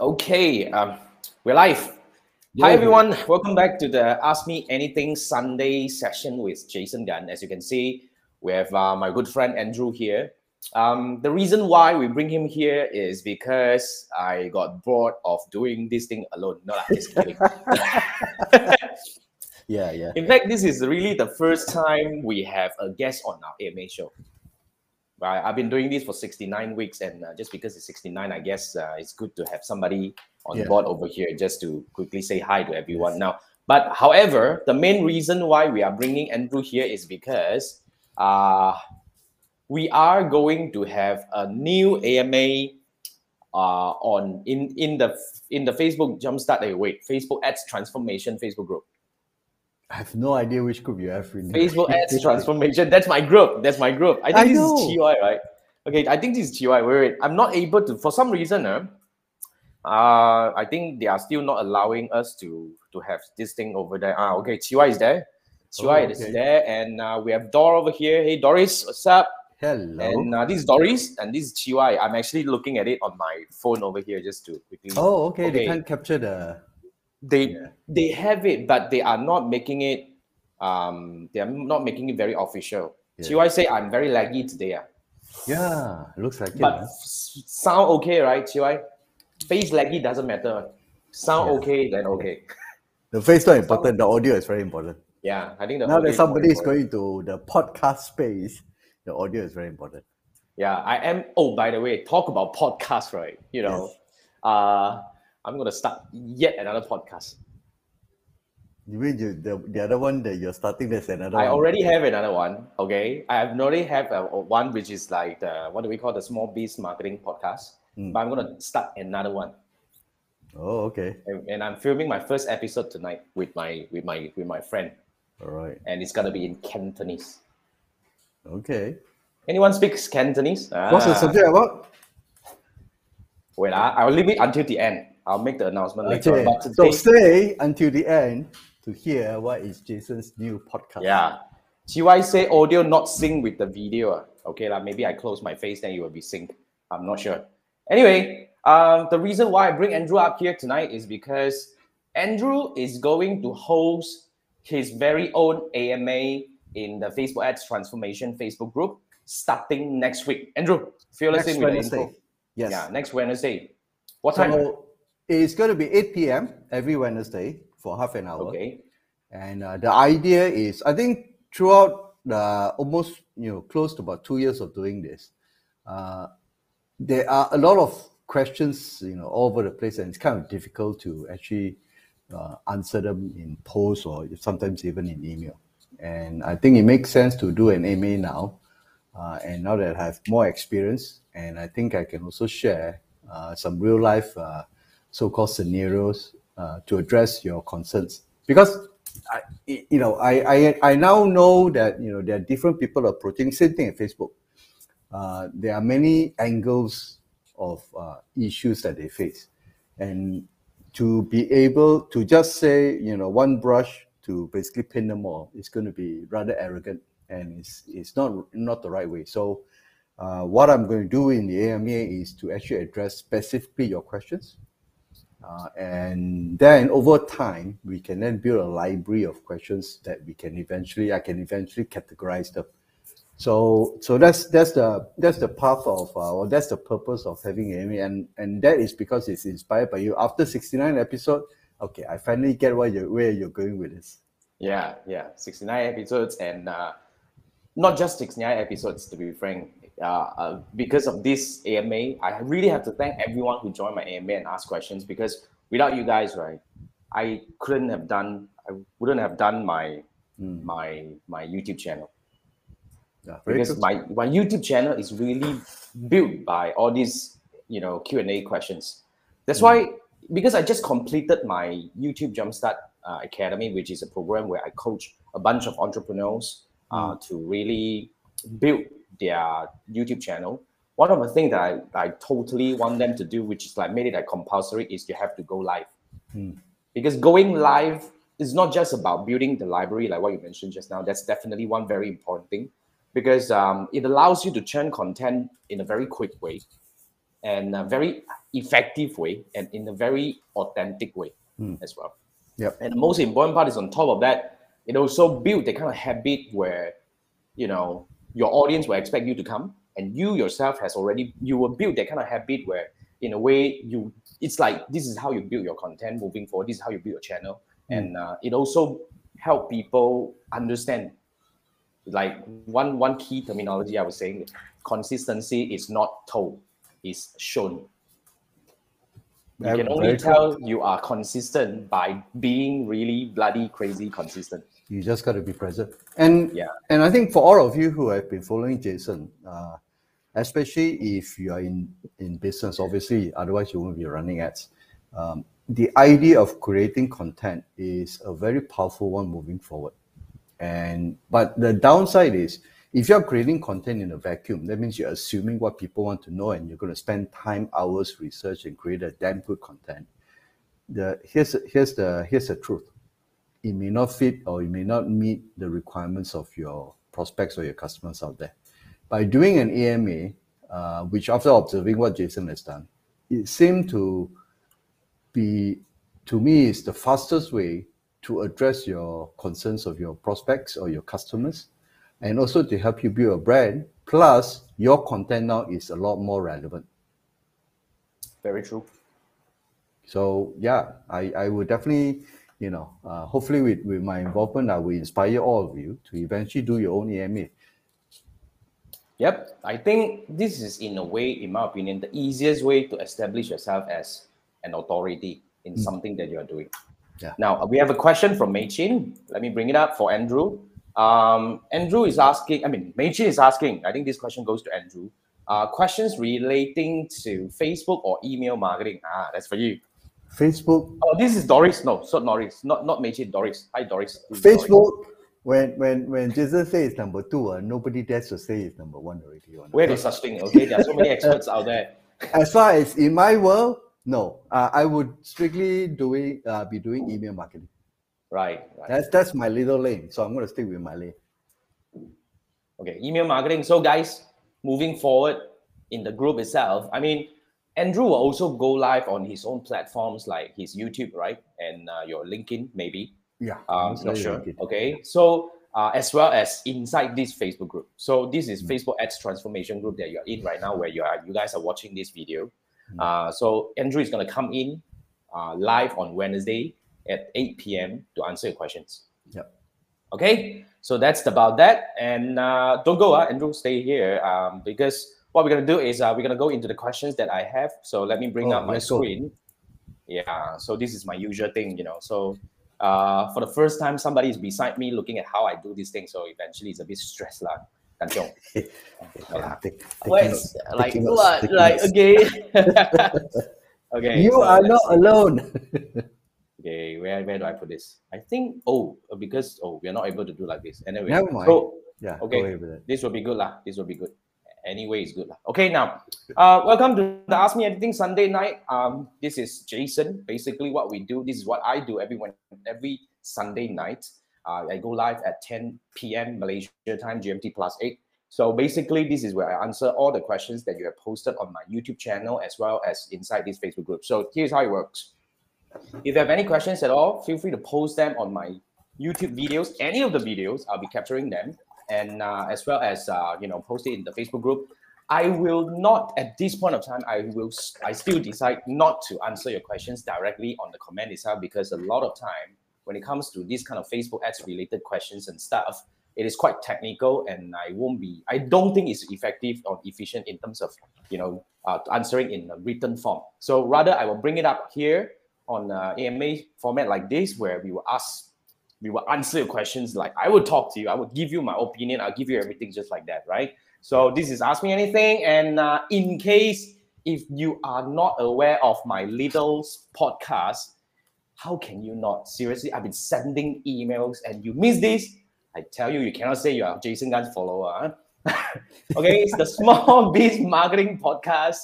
Okay, um, we're live. Hi everyone, welcome back to the Ask Me Anything Sunday session with Jason Gunn. As you can see, we have uh, my good friend Andrew here. Um, the reason why we bring him here is because I got bored of doing this thing alone. No, I'm just kidding. yeah, yeah. In fact, this is really the first time we have a guest on our AMA show. Right, I've been doing this for 69 weeks, and uh, just because it's 69, I guess uh, it's good to have somebody on Yeah. board over here just to quickly say hi to everyone now. But however, the main reason why we are bringing Andrew here is because uh, we are going to have a new AMA uh, on in in the in the Facebook Jumpstart. eh, wait, Facebook Ads Transformation Facebook group. I have no idea which group you have. In Facebook Ads Transformation. That's my group. That's my group. I think I this know. is TY, right? Okay, I think this is TY. Wait, wait. I'm not able to, for some reason, uh, uh, I think they are still not allowing us to to have this thing over there. Ah, okay, TY is there. TY Oh, is there, and uh, we have Dor over here. Hey, Doris, what's up? Hello. And uh, this is Doris, and this is TY. I'm actually looking at it on my phone over here just to quickly. oh, okay. They can't capture the. They Yeah. they have it, but they are not making it. Um, they are not making it very official. Yeah. TY say I'm very laggy today. ah. Yeah, looks like But it. huh? sound okay, right, TY? Face laggy doesn't matter. Sound Yeah. okay, then okay. The face not important. The audio is very important. Yeah, I think the now that somebody is going to the podcast space, the audio is very important. Yeah, I am. Oh, by the way, talk about podcast, right? You know, uh, I'm gonna start yet another podcast. You mean you, the, the other one that you're starting, there's another I one? already have another one. Okay, I already have a, a one which is like the what do we call the small biz marketing podcast. Mm. But I'm gonna start another one, Oh, okay. and, and I'm filming my first episode tonight with my with my with my friend, All right. and it's gonna be in Cantonese. Okay. Anyone speaks Cantonese? What's the Ah, subject about? Wait, ah, I'll leave it until the end. I'll make the announcement later. Okay. But So today, stay until the end to hear what is Jason's new podcast. yeah. TY say audio not sync with the video. Okay, like maybe I close my face, then it will be sync. I'm not sure. Anyway, um, the reason why I bring Andrew up here tonight is because Andrew is going to host his very own AMA in the Facebook Ads Transformation Facebook group starting next week. Andrew, fill us Next in with the Wednesday. info. Yes. Yeah, next Wednesday. What time? So it's going to be 8 p.m. every Wednesday for half an hour. okay. And uh, the idea is, I think throughout the almost you know close to about two years of doing this, uh, there are a lot of questions you know all over the place, and it's kind of difficult to actually uh, answer them in post or sometimes even in email. And I think it makes sense to do an AMA now. Uh, and now that I have more experience, and I think I can also share uh, some real life uh, so-called scenarios uh, to address your concerns. Because I, you know, I, I I now know that you know there are different people approaching same thing at Facebook. Uh, there are many angles of uh, issues that they face, and to be able to just say you know one brush to basically pin them all is going to be rather arrogant and it's it's not not the right way. So. Uh, what I'm going to do in the AMA is to actually address specifically your questions. Uh, and then over time, we can then build a library of questions that we can eventually, I can eventually categorize them. So, so that's that's the that's the path of, uh, or that's the purpose of having AMA, and and that is because it's inspired by you. After 69 episode, okay, I finally get where you where you're going with this. Yeah, yeah, 69 episodes and uh, not just 69 episodes, to be frank. Uh, uh, because of this AMA, I really have to thank everyone who joined my AMA and asked questions because without you guys, right, I couldn't have done, I wouldn't have done my Mm. my my YouTube channel Yeah, because my, my YouTube channel is really built by all these you know Q and A questions. That's why because I just completed my YouTube Jumpstart uh, Academy, which is a program where I coach a bunch of entrepreneurs uh, to really build their YouTube channel. One of the things that I, I totally want them to do, which is like made it like compulsory, is you have to go live. Because going live is not just about building the library, like what you mentioned just now. That's definitely one very important thing because um, it allows you to churn content in a very quick way. and a very effective way and in a very authentic way Mm. as well. Yep. And the most important part is on top of that, it also build the kind of habit where, you know, your audience will expect you to come, and you yourself has already you will build that kind of habit where, in a way, you it's like this is how you build your content moving forward. This is how you build your channel, Mm. and uh, it also help people understand. Like one one key terminology I was saying, consistency is not told, is shown. You can only tell you are consistent by being really bloody crazy consistent. You just got to be present. And Yeah. and I think for all of you who have been following Jason, uh, especially if you are in in business, obviously, otherwise you won't be running ads. Um, the idea of creating content is a very powerful one moving forward. And but the downside is if you're creating content in a vacuum, that means you're assuming what people want to know, and you're going to spend time, hours research, and create a damn good content. The here's here's the here's the truth it may not fit or it may not meet the requirements of your prospects or your customers out there. By doing an AMA, uh, which after observing what Jason has done, it seemed to be, to me, is the fastest way to address your concerns of your prospects or your customers, and also to help you build a brand. Plus, your content now is a lot more relevant. Very true. So yeah, I, I would definitely, you know, uh, hopefully with, with my involvement, I will inspire all of you to eventually do your own AMA. Yep. I think this is, in a way, in my opinion, the easiest way to establish yourself as an authority in something that you're doing. Yeah. Now, we have a question from Mei Chin. Let me bring it up for Andrew. Um, Andrew is asking, I mean, Mei Chin is asking, I think this question goes to Andrew. Uh, questions relating to Facebook or email marketing. Ah, that's for you. Facebook, Oh, this is Doris. No, not Doris. Not not Mei Chin. Doris. Hi, Doris. Is Doris. Facebook. When when when Jason says it's number two, uh, nobody dares to say it's number one already. on Where is such thing? Okay, there are so many experts out there. As far as in my world, no, uh, I would strictly doing uh, be doing email marketing. Right, right. That's that's my little lane. So I'm going to stick with my lane. Okay, email marketing. So, guys, moving forward in the group itself, I mean, Andrew will also go live on his own platforms like his YouTube, right? And uh, your LinkedIn, maybe. Yeah, Um, not sure. like it. Okay, so uh, as well as inside this Facebook group. So this Mm. is Facebook Ads Transformation Group that you're in right now, where you are. You guys are watching this video. Mm. Uh, so Andrew is gonna come in uh, live on Wednesday at 8 p.m. to answer your questions. Yep. Okay, so that's about that. And uh, don't go, uh, Andrew. Stay here um, because what we're gonna do is uh, we're gonna go into the questions that I have. So let me bring Oh, up my let's go. screen. Yeah. So this is my usual thing, you know. So uh, for the first time, somebody is beside me looking at how I do this thing. So eventually, it's a bit stressed, lah. Kanchong. Yeah, take- What? taking notes, Like taking notes, what? Like notes. okay. okay. you so are not see. alone. Okay, where where do I put this? I think oh because oh we're not able to do like this. Anyway, Never mind. so yeah, Okay. go ahead with it. this will be good lah. This will be good. Anyway, it's good. Okay, now, uh, welcome to the Ask Me Anything Sunday night. Um, this is Jason. Basically, what we do. This is what I do every every Sunday night. Uh, I go live at 10 p.m. Malaysia time, GMT plus eight. So basically, this is where I answer all the questions that you have posted on my YouTube channel as well as inside this Facebook group. So here's how it works. If you have any questions at all, feel free to post them on my YouTube videos. Any of the videos, I'll be capturing them, and uh, as well as uh, you know, post it in the Facebook group. I will not at this point of time. I will. I still decide not to answer your questions directly on the comment itself because a lot of time when it comes to these kind of Facebook ads related questions and stuff, it is quite technical, and I won't be. I don't think it's effective or efficient in terms of you know uh, answering in a written form. So rather, I will bring it up here on uh, AMA format like this, where we will ask, we will answer your questions. Like I would talk to you, I would give you my opinion, I'll give you everything just like that, right? So this is ask me anything, and uh, in case if you are not aware of my little podcast, how can you not? Seriously, I've been sending emails, and you miss this. I tell you, you cannot say you are Jason Gunn's follower. huh? okay, it's the Small Biz Marketing Podcast.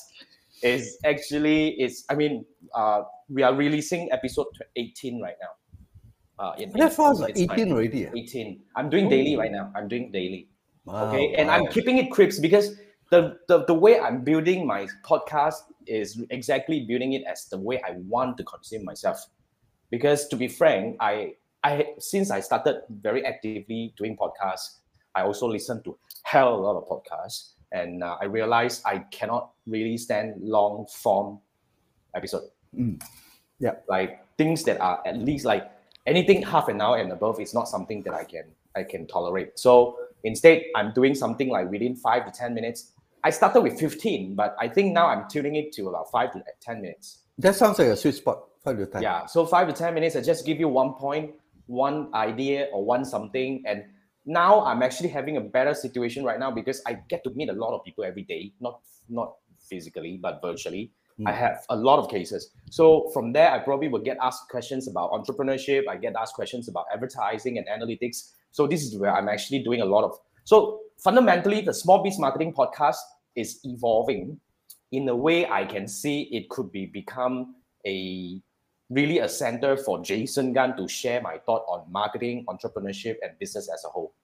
Is actually it's. I mean, uh, we are releasing episode 18 right now. Uh, in, That fast, like it's my- 18 already. eh? 18. I'm doing daily right now. I'm doing daily. Wow, Okay. And I'm keeping it crisp because the, the the way I'm building my podcast is exactly building it as the way I want to consume myself. Because to be frank, I I since I started very actively doing podcasts, I also listen to hell a lot of podcasts, and uh, I realized I cannot really stand long form episode. Mm. Yeah, like things that are at least like anything half an hour and above is not something that I can I can tolerate. So instead, I'm doing something like within five to ten minutes. I started with 15, but I think now I'm tuning it to about five to 10 minutes. That sounds like a sweet spot. Five to 10. Yeah. So five to 10 minutes, I just give you one point, one idea, or one something. And now I'm actually having a better situation right now because I get to meet a lot of people every day, not not physically, but virtually. Mm. I have a lot of cases. So from there, I probably will get asked questions about entrepreneurship. I get asked questions about advertising and analytics. So this is where I'm actually doing a lot of. So fundamentally, the Small Biz Marketing Podcast is evolving in a way I can see it could be become a really a center for Jason Gunn to share my thought on marketing, entrepreneurship, and business as a whole.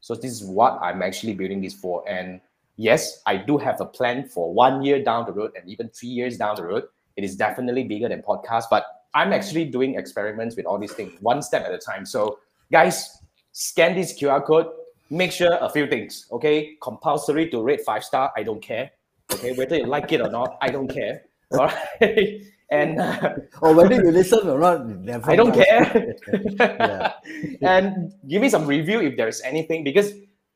So this is what I'm actually building this for. And yes, I do have a plan for one year down the road and even three years down the road. It is definitely bigger than podcast, but I'm actually doing experiments with all these things one step at a time. So guys, scan this QR code, make sure a few things, okay? Compulsory to rate five star, I don't care. Okay, whether you like it or not, I don't care. All right. And uh, or whether you listen or not, never I don't care. and give me some review if there's anything because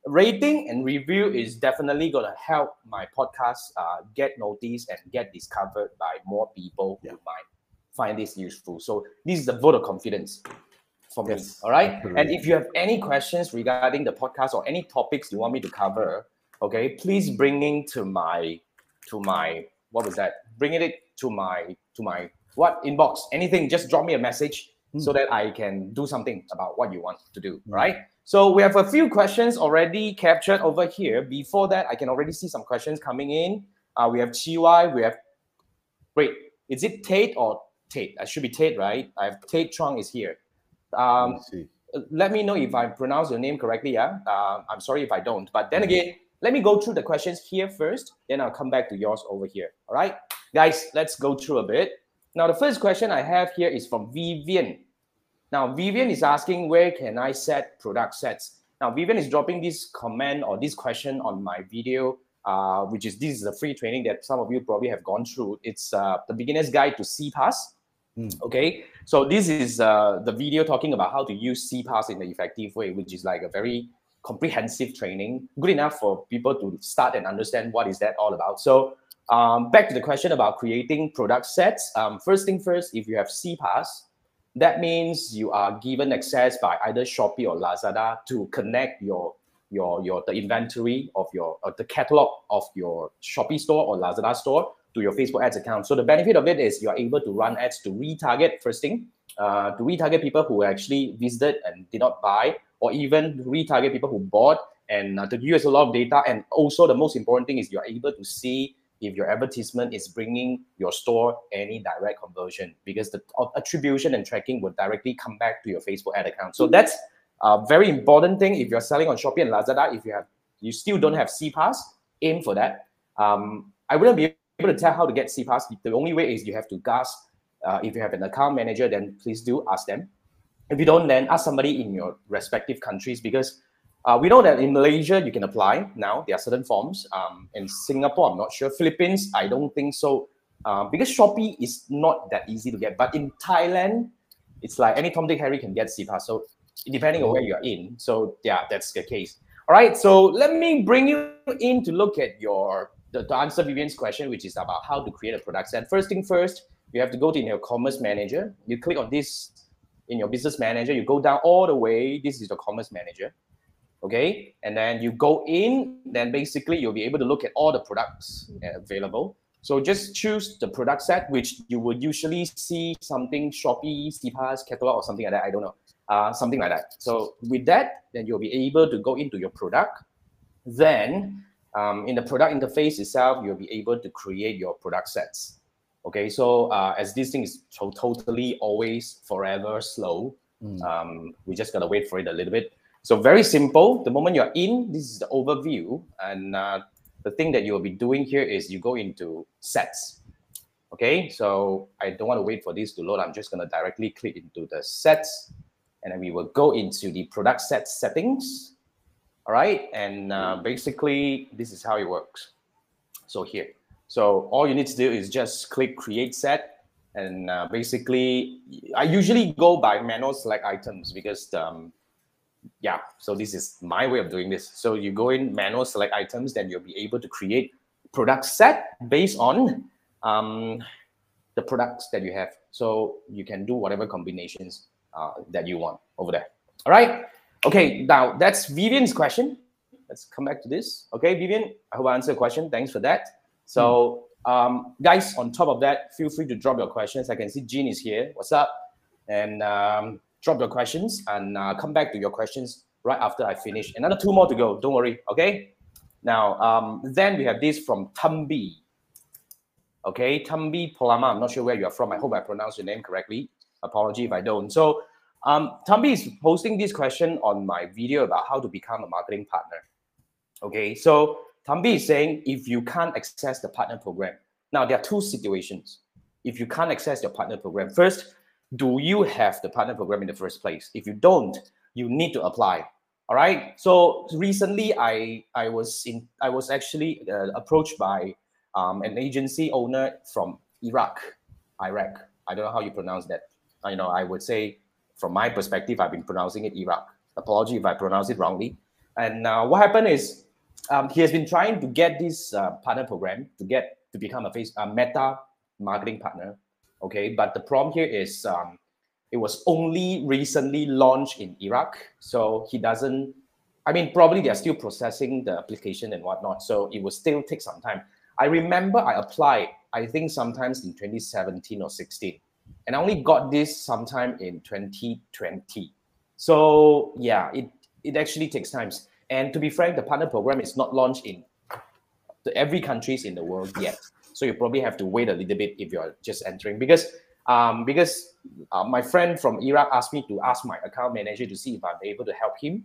rating and review is definitely going to help my podcast uh, get noticed and get discovered by more people yeah. who might find this useful. So this is a vote of confidence for yes, me. All right. Absolutely. And if you have any questions regarding the podcast or any topics you want me to cover, okay, please bring it to my to my what was that? Bring it to my to my what inbox. Anything, just drop me a message mm. so that I can do something about what you want to do. Mm. Right. So we have a few questions already captured over here. Before that, I can already see some questions coming in. Uh, we have Chiwai, we have wait, is it Tate or Tate? I should be Tate, right? I have Tate Chung is here. Um, let me know if I pronounce your name correctly. Yeah, uh, I'm sorry if I don't. But then again, let me go through the questions here first. Then I'll come back to yours over here. All right, guys, let's go through a bit. Now, the first question I have here is from Vivian. Now, Vivian is asking where can I set product sets? Now, Vivian is dropping this comment or this question on my video, uh, which is this is a free training that some of you probably have gone through. It's uh, the beginner's guide to CPAS. Mm. Okay, so this is uh, the video talking about how to use CPAS in an effective way, which is like a very comprehensive training, good enough for people to start and understand what is that all about. So um, back to the question about creating product sets. Um, first thing first, if you have CPAS, that means you are given access by either Shopee or Lazada to connect your your your the inventory of your uh, the catalog of your Shopee store or Lazada store to your Facebook ads account. So the benefit of it is you're able to run ads to retarget first thing, uh, to retarget people who actually visited and did not buy, or even retarget people who bought and uh, to use a lot of data. And also the most important thing is you're able to see if your advertisement is bringing your store any direct conversion because the attribution and tracking will directly come back to your Facebook ad account. So that's a very important thing. If you're selling on Shopee and Lazada, if you have you still don't have CPAS, aim for that. Um, I wouldn't be able to tell how to get CPAS. The only way is you have to ask. Uh, if you have an account manager, then please do ask them. If you don't, then ask somebody in your respective countries because uh, we know that in Malaysia you can apply now. There are certain forms. Um, in Singapore, I'm not sure. Philippines, I don't think so. Uh, because Shopee is not that easy to get. But in Thailand, it's like any Tom, Dick, Harry can get CPAS. So depending on where you're in. So yeah, that's the case. All right. So let me bring you in to look at your the, to answer Vivian's question, which is about how to create a product set. First thing first, you have to go to your commerce manager. You click on this in your business manager. You go down all the way. This is the commerce manager. Okay. And then you go in, then basically you'll be able to look at all the products available. So just choose the product set, which you would usually see something Shopee, CPAS, catalog, or something like that. I don't know. Uh, something like that. So with that, then you'll be able to go into your product. Then um, in the product interface itself, you'll be able to create your product sets. Okay, so uh, as this thing is to- totally always forever slow, mm. um, we just gotta wait for it a little bit. So very simple. The moment you're in, this is the overview, and uh, the thing that you will be doing here is you go into sets. Okay, so I don't want to wait for this to load. I'm just going to directly click into the sets and then we will go into the product set settings. All right, and uh, basically this is how it works. So here, so all you need to do is just click create set and uh, basically I usually go by manual select items because um, yeah, so this is my way of doing this. So you go in manual select items, then you'll be able to create product set based on um, the products that you have. So you can do whatever combinations uh, that you want over there. All right. Okay. Now that's Vivian's question. Let's come back to this. Okay, Vivian. I hope I answered your question. Thanks for that. So, um, guys, on top of that, feel free to drop your questions. I can see Jean is here. What's up? And um, drop your questions and uh, come back to your questions right after I finish. Another two more to go. Don't worry. Okay. Now, um, then we have this from Tumbi. Okay, Tumbi Polama. I'm not sure where you are from. I hope I pronounced your name correctly. Apology if I don't. So, um, Tumbi is posting this question on my video about how to become a marketing partner. Okay, so Tumbi is saying if you can't access the partner program, now there are two situations. If you can't access your partner program, first, do you have the partner program in the first place? If you don't, you need to apply. All right. So recently, I I was in I was actually uh, approached by um, an agency owner from Iraq, Iraq. I don't know how you pronounce that. You know, I would say from my perspective, I've been pronouncing it Iraq. Apology if I pronounce it wrongly. And uh, what happened is um, he has been trying to get this uh, partner program to get to become a face a Meta marketing partner Okay, but the problem here is um, it was only recently launched in Iraq, so he doesn't. I mean, probably they are still processing the application and whatnot, so it will still take some time. I remember I applied, I think sometimes in 2017 or 16, and I only got this sometime in 2020. So yeah, it it actually takes times. And to be frank, the partner program is not launched in every countries in the world yet. So you probably have to wait a little bit if you're just entering because um, because uh, my friend from Iraq asked me to ask my account manager to see if I'm able to help him.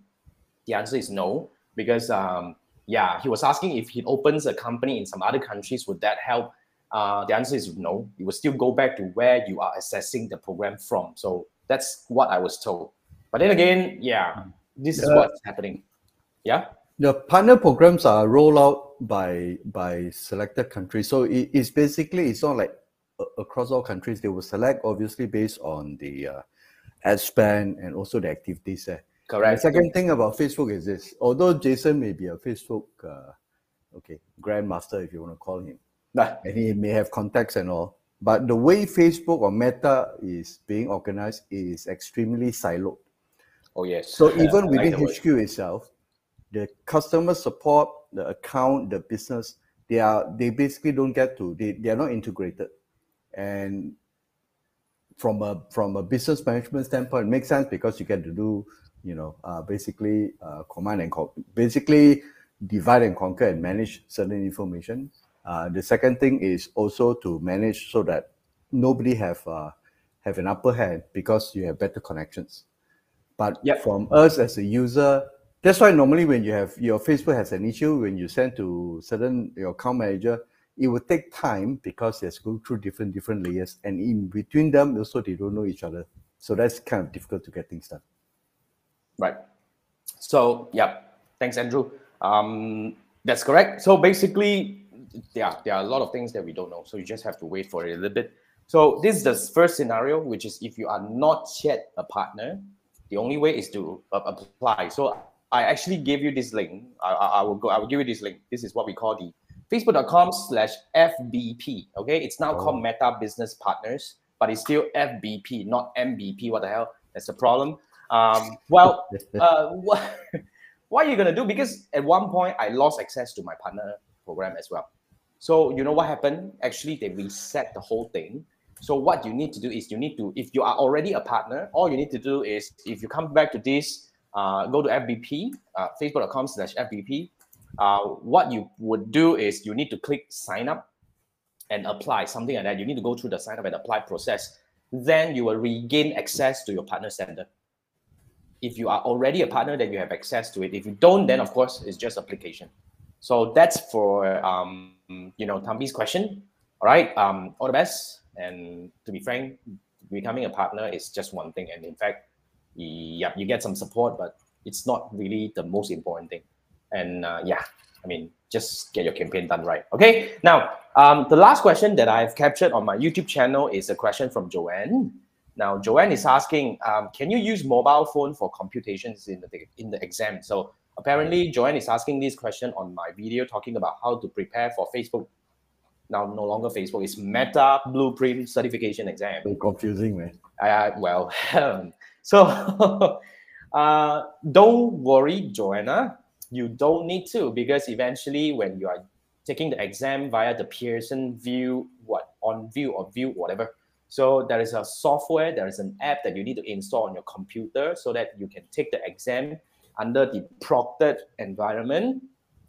The answer is no because um, yeah, he was asking if he opens a company in some other countries, would that help? Uh, the answer is no. You will still go back to where you are assessing the program from. So that's what I was told. But then again, yeah, this is uh, what's happening. Yeah. The partner programs are rolled out by by selected countries. So it, it's basically it's not like across all countries. They will select obviously based on the uh, ad spend and also the activities there. Correct. the second thing about Facebook is this: although Jason may be a Facebook, uh, okay, grandmaster if you want to call him, nah. and he may have contacts and all, but the way Facebook or Meta is being organized is extremely siloed. Oh yes. So even within like HQ itself, the customer support the account, the business, they are they basically don't get to they, they are not integrated. And from a from a business management standpoint, it makes sense because you get to do, you know, uh, basically uh, command and co- basically divide and conquer and manage certain information. Uh, the second thing is also to manage so that nobody have uh, have an upper hand because you have better connections. But yep. from us as a user, that's why normally when you have your Facebook has an issue, when you send to certain your account manager, it will take time because has go through different different layers, and in between them also they don't know each other. So that's kind of difficult to get things done. Right. So yeah, thanks, Andrew. Um, that's correct. So basically, yeah, there are a lot of things that we don't know. So you just have to wait for it a little bit. So this is the first scenario, which is if you are not yet a partner, the only way is to apply. So I actually gave you this link. I, I, I, will go. I will give you this link. This is what we call the facebook.com slash FBP. Okay, it's now oh. called Meta Business Partners, but it's still FBP, not MBP. What the hell? That's the problem. Um, well, uh, what, what are you gonna do? Because at one point I lost access to my partner program as well. So you know what happened? Actually, they reset the whole thing. So what you need to do is you need to, if you are already a partner, all you need to do is if you come back to this uh, go to FBP, uh, facebook.com slash FBP. Uh, what you would do is you need to click sign up and apply, something like that. You need to go through the sign up and apply process. Then you will regain access to your partner center. If you are already a partner, then you have access to it. If you don't, then of course it's just application. So that's for um, you know Tambi's question. All right, um, all the best. And to be frank, becoming a partner is just one thing, and in fact, yeah, you get some support, but it's not really the most important thing. And uh, yeah, I mean, just get your campaign done right. Okay. Now, um, the last question that I've captured on my YouTube channel is a question from Joanne. Now, Joanne is asking, um, can you use mobile phone for computations in the in the exam? So apparently, Joanne is asking this question on my video talking about how to prepare for Facebook. Now, no longer Facebook, it's Meta Blueprint Certification Exam. So confusing, man. Uh, well, so uh, don't worry, Joanna. You don't need to because eventually, when you are taking the exam via the Pearson VUE, what on View or View, whatever, so there is a software, there is an app that you need to install on your computer so that you can take the exam under the proctored environment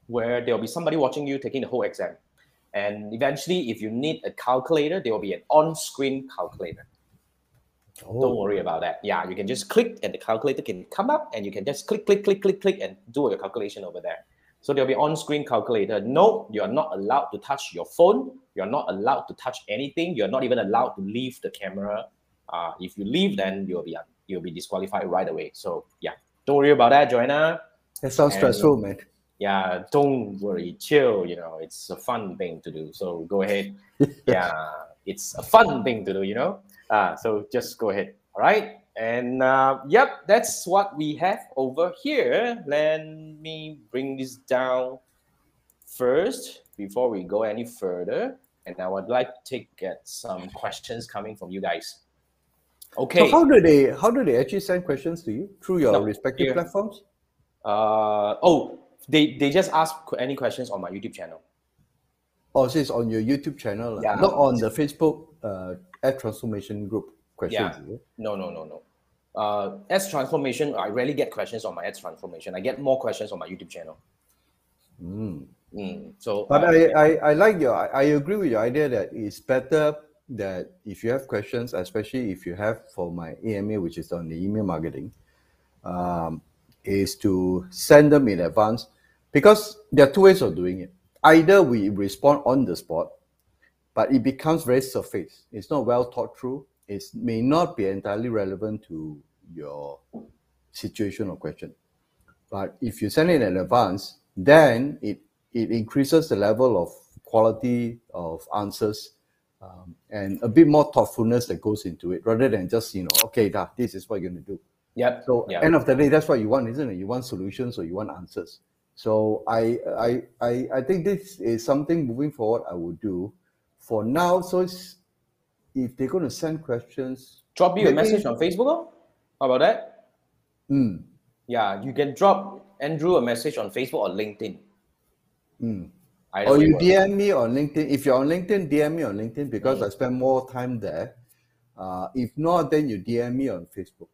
where there will be somebody watching you taking the whole exam. And eventually, if you need a calculator, there will be an on-screen calculator. Oh. Don't worry about that. Yeah, you can just click and the calculator can come up and you can just click, click, click, click, click and do your calculation over there. So there'll be on-screen calculator. No, you're not allowed to touch your phone. You're not allowed to touch anything. You're not even allowed to leave the camera. Uh, if you leave, then you'll be you'll be disqualified right away. So yeah, don't worry about that, Joanna. That sounds and, stressful, man. Yeah, don't worry, chill. You know, it's a fun thing to do. So go ahead. yeah, it's a fun thing to do. You know, uh, so just go ahead. All right. And uh, yep, that's what we have over here. Let me bring this down first before we go any further. And I would like to take get some questions coming from you guys. Okay. So how do they how do they actually send questions to you through your no, respective platforms? Uh oh, they they just ask any questions on my YouTube channel. Oh, so it's on your YouTube channel, yeah. not on the Facebook uh, ad transformation group questions. Yeah. No, no, no, no uh, ads transformation, I rarely get questions on my ads transformation. I get more questions on my YouTube channel. Mm. Mm. So, but uh, I, I, I like your, I agree with your idea that it's better that if you have questions, especially if you have for my AMA, which is on the email marketing, um, is to send them in advance because there are two ways of doing it. Either we respond on the spot, but it becomes very surface. It's not well thought through it may not be entirely relevant to your situation or question. But if you send it in advance, then it, it increases the level of quality of answers um, and a bit more thoughtfulness that goes into it rather than just, you know, okay, da, this is what you're going to do. Yep. So yep. end of the day, that's what you want, isn't it? You want solutions or you want answers. So I, I, I, I think this is something moving forward I will do. For now, so it's if they're going to send questions, drop you maybe... a message on Facebook. How about that? Mm. Yeah, you can drop Andrew a message on Facebook or LinkedIn. Mm. Or you DM me on LinkedIn. If you're on LinkedIn, DM me on LinkedIn because mm. I spend more time there. Uh, if not, then you DM me on Facebook.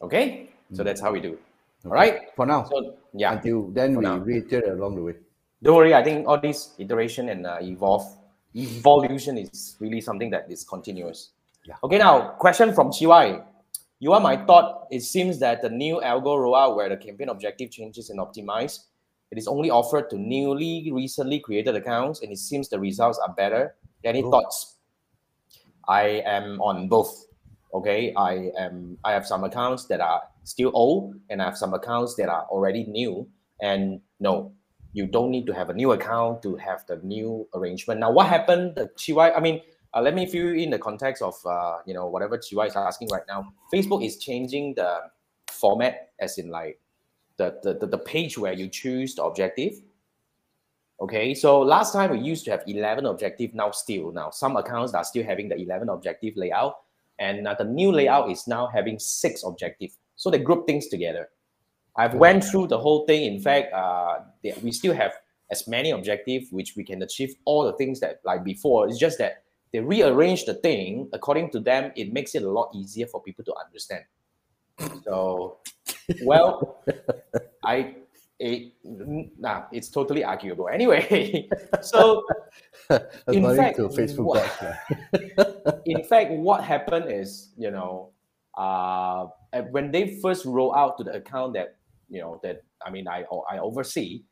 Okay, so that's how we do. Okay. All right. For now. So yeah. Until then, For we now. reiterate along the way. Don't worry. I think all this iteration and uh, evolve evolution is really something that is continuous. Yeah. Okay, now question from Chiwai. You are my thought. It seems that the new algo rollout where the campaign objective changes and optimize, it is only offered to newly recently created accounts, and it seems the results are better. Any oh. thoughts? I am on both. Okay, I am. I have some accounts that are still old, and I have some accounts that are already new. And no, you don't need to have a new account to have the new arrangement. Now, what happened? The Chiwai, I mean, uh, let me fill you in the context of uh, you know whatever Chiwai is asking right now. Facebook is changing the format, as in like the, the, the, the page where you choose the objective. Okay, so last time we used to have 11 objective, now still, now some accounts are still having the 11 objective layout, and uh, the new layout is now having six objective. So they group things together. I've went through the whole thing. In fact, uh, we still have as many objectives which we can achieve all the things that like before. It's just that they rearrange the thing according to them. It makes it a lot easier for people to understand. So, well, I it, nah, it's totally arguable. Anyway, so in fact, Facebook what, in fact, what happened is, you know, uh, when they first roll out to the account that you know that I mean I I oversee,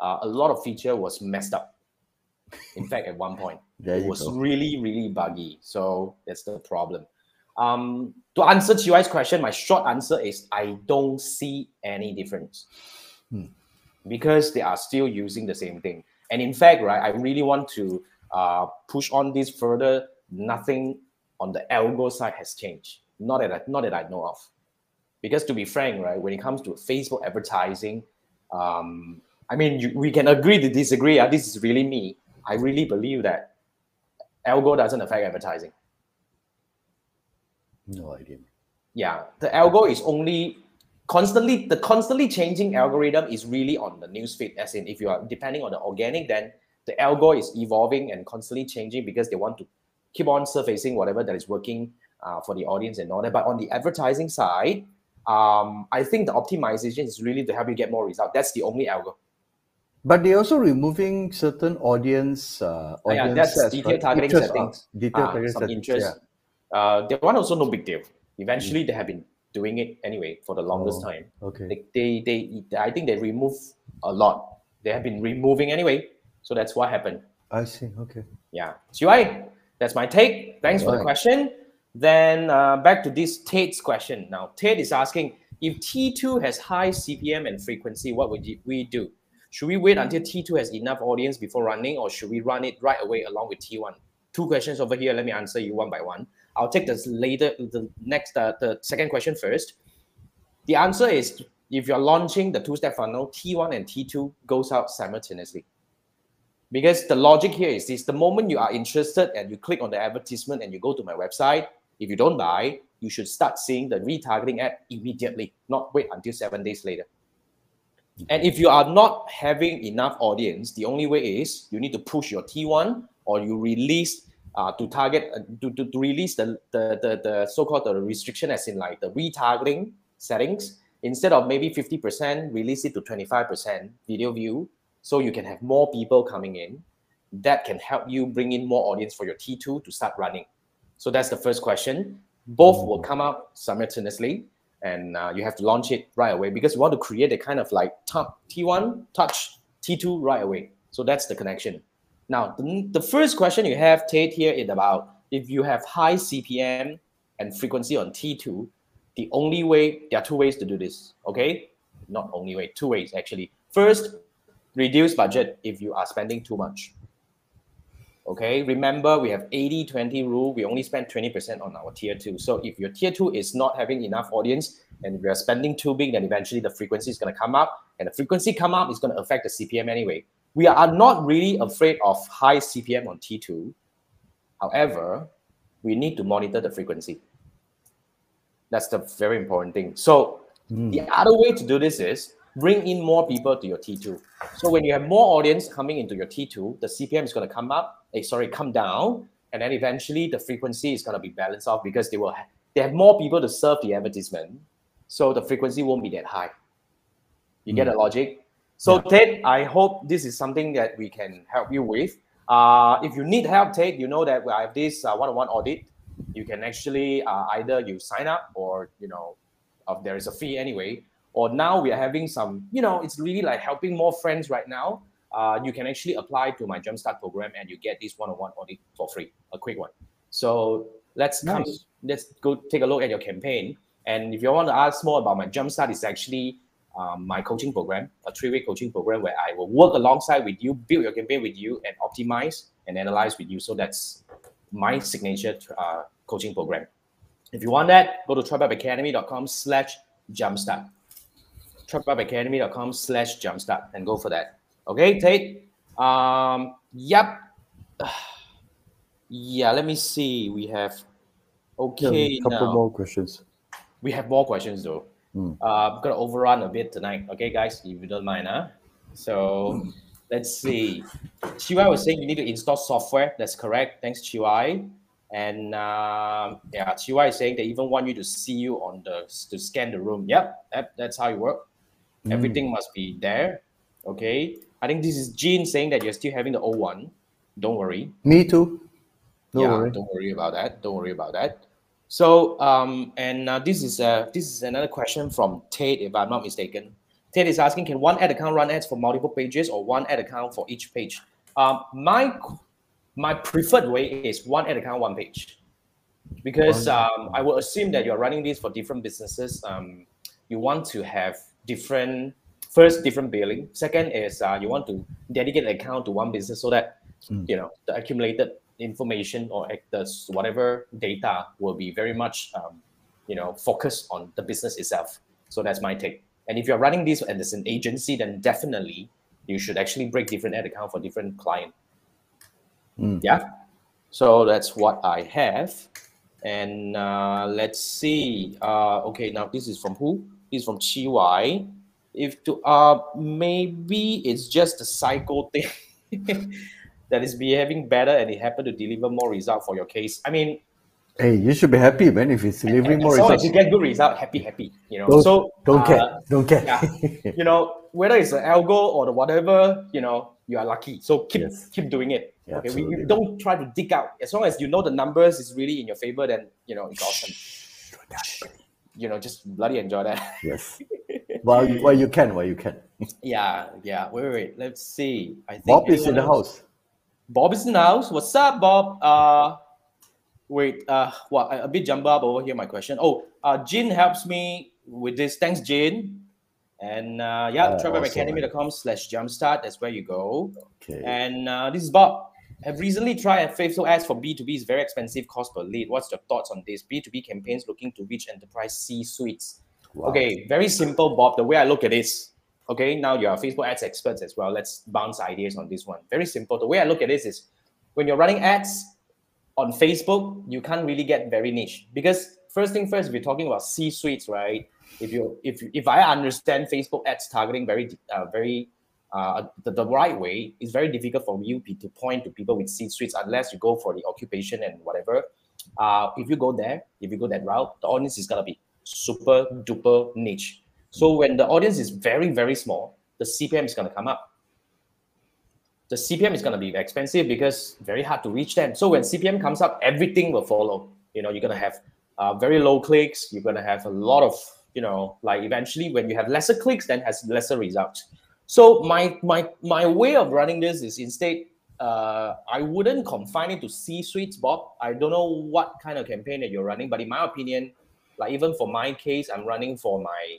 uh, a lot of feature was messed up. In fact, at one point, it was go. really really buggy. So that's the problem. Um, to answer Chiwai's question, my short answer is I don't see any difference Hmm. because they are still using the same thing. And in fact, right, I really want to uh, push on this further. Nothing on the algo side has changed. Not that I, not that I know of. Because to be frank, right, when it comes to Facebook advertising, um, I mean, you, we can agree to disagree. Uh, this is really me. I really believe that algo doesn't affect advertising. No idea. Yeah, the algo is only constantly the constantly changing algorithm is really on the newsfeed. As in, if you are depending on the organic, then the algo is evolving and constantly changing because they want to keep on surfacing whatever that is working uh, for the audience and all that. But on the advertising side, um, I think the optimization is really to help you get more result. That's the only algo. But they're also removing certain audience uh, Ah, yeah, audience that's sets, detailed right? targeting Interest, uh, settings. detailed Ah, targeting some settings. interest. Yeah. Uh, that one also no big deal. Eventually, they have been doing it anyway for the longest Oh. time. Okay. they, they, they I think they remove a lot. They have been removing anyway. So that's what happened. I see. Okay. Yeah. Chiwai, that's my take. Thanks for the question. Then uh, back to this Tate's question. Now, Tate is asking if T2 has high CPM and frequency, what would we do? Should we wait until T2 has enough audience before running, or should we run it right away along with T1? Two questions over here. Let me answer you one by one. I'll take this later, the next, uh, the second question first. The answer is if you're launching the two-step funnel, T1 and T2 goes out simultaneously. Because the logic here is this: the moment you are interested and you click on the advertisement and you go to my website, if you don't buy, you should start seeing the retargeting ad immediately, not wait until seven days later. And if you are not having enough audience, the only way is you need to push your T1 or you release uh, to target uh, to, to, to release the, the, the, the so-called the restriction as in like the retargeting settings instead of maybe 50% release it to 25% video view so you can have more people coming in that can help you bring in more audience for your T2 to start running. So that's the first question. Both will come out simultaneously and uh, you have to launch it right away because you want to create a kind of like top T1 touch T2 right away. So that's the connection. Now, the, the first question you have, Tate, here is about if you have high CPM and frequency on T2, the only way, there are two ways to do this, okay? Not only way, two ways actually. First, reduce budget if you are spending too much. Okay, remember we have 80 20 rule. We only spend 20% on our tier two. So if your tier two is not having enough audience and we are spending too big, then eventually the frequency is going to come up. And the frequency come up is going to affect the CPM anyway. We are not really afraid of high CPM on T2. However, we need to monitor the frequency. That's the very important thing. So hmm. the other way to do this is bring in more people to your T2. So when you have more audience coming into your T2, the CPM is going to come up, eh, sorry, come down, and then eventually the frequency is going to be balanced off because they will ha- they have more people to serve the advertisement, so the frequency won't be that high. You get the logic? So Ted, I hope this is something that we can help you with. Uh, if you need help, Ted, you know that I have this uh, one-on-one audit. You can actually uh, either you sign up or you know, uh, there is a fee anyway. Or now we are having some, you know, it's really like helping more friends right now. Uh, you can actually apply to my Jumpstart program and you get this one-on-one audit for free, a quick one. So let's come, let's go take a look at your campaign. And if you want to ask more about my Jumpstart, it's actually um, my coaching program, a three-week coaching program where I will work alongside with you, build your campaign with you, and optimize and analyze with you. So that's my signature uh, coaching program. If you want that, go to tripupacademy.com slash jumpstart. tripupacademy.com slash jumpstart and go for that. Okay, Tate? Um, yep. Yeah, let me see. We have Yeah, okay a couple now. more questions. We have more questions though. Hmm. Uh, I'm gonna overrun a bit tonight, okay, guys, if you don't mind, huh? So let's see. Chiwai was saying you need to install software. That's correct. Thanks, Chiwai. And um, yeah, Chiwai is saying they even want you to see you on the to scan the room. Yep, that, that's how it works. Everything must be there. Okay. I think this is Jean saying that you're still having the old one. Don't worry Me too. No yeah, worry. don't worry about that. Don't worry about that. So, um, and uh, this is uh, this is another question from Tate, if I'm not mistaken. Ted is asking, can one ad account run ads for multiple pages or one ad account for each page? Um, my my preferred way is one ad account, one page, because um, I will assume that you're running this for different businesses. Um, you want to have different first different billing. Second is uh, you want to dedicate an account to one business so that Mm. you know the accumulated information or the whatever data will be very much um, you know focused on the business itself. So that's my take. And if you're running this as an agency, then definitely you should actually break different ad account for different client. Mm. Yeah. So that's what I have. And uh, let's see. Uh, okay, now this is from who? Is from Chi Y. If to uh maybe it's just a cycle thing that is behaving better and it happened to deliver more result for your case. I mean, Hey, you should be happy, man. If it's delivering more as long results, as you get good result, happy, happy. You know. don't, so don't uh, care, don't care. yeah. you know, whether it's an algo or the whatever, you know, you are lucky. So keep Yes. keep doing it. Yeah, okay, we don't try to dig out. As long as you know the numbers is really in your favor, then you know it's awesome. You know, just bloody enjoy that. yes. Well, you- well, you can. Well, you can. yeah, yeah. Wait, wait, wait. Let's see. I think Bob is in the else- house. Bob is in the house. What's up, Bob? Uh, wait. Uh, what? A bit jumbled up over here. My question. Oh, uh, Jin helps me with this. Thanks, Jin. And uh, yeah, Ah, awesome, travelacademy.com slash jumpstart. That's where you go. Okay. And uh, this is Bob. Have recently tried Facebook ads for B2B. It's very expensive cost per lead. What's your thoughts on this? B2B campaigns looking to reach enterprise C suites. Wow. Okay, very simple, Bob. The way I look at this, okay, now you're Facebook ads experts as well. Let's bounce ideas on this one. Very simple. The way I look at this is when you're running ads on Facebook, you can't really get very niche because first thing first, we're talking about C suites, right? If you if if I understand Facebook ads targeting very uh, very uh, the, the right way, it's very difficult for you to point to people with C suites unless you go for the occupation and whatever. Uh, if you go there, if you go that route, the audience is gonna be super duper niche. So when the audience is very very small, the CPM is gonna come up. The CPM is gonna be expensive because very hard to reach them. So when CPM comes up, everything will follow. You know, you're gonna have uh, very low clicks. You're gonna have a lot of you know, like eventually when you have lesser clicks, then has lesser results. So my my my way of running this is instead uh, I wouldn't confine it to C suites, Bob. I don't know what kind of campaign that you're running, but in my opinion, like even for my case, I'm running for my,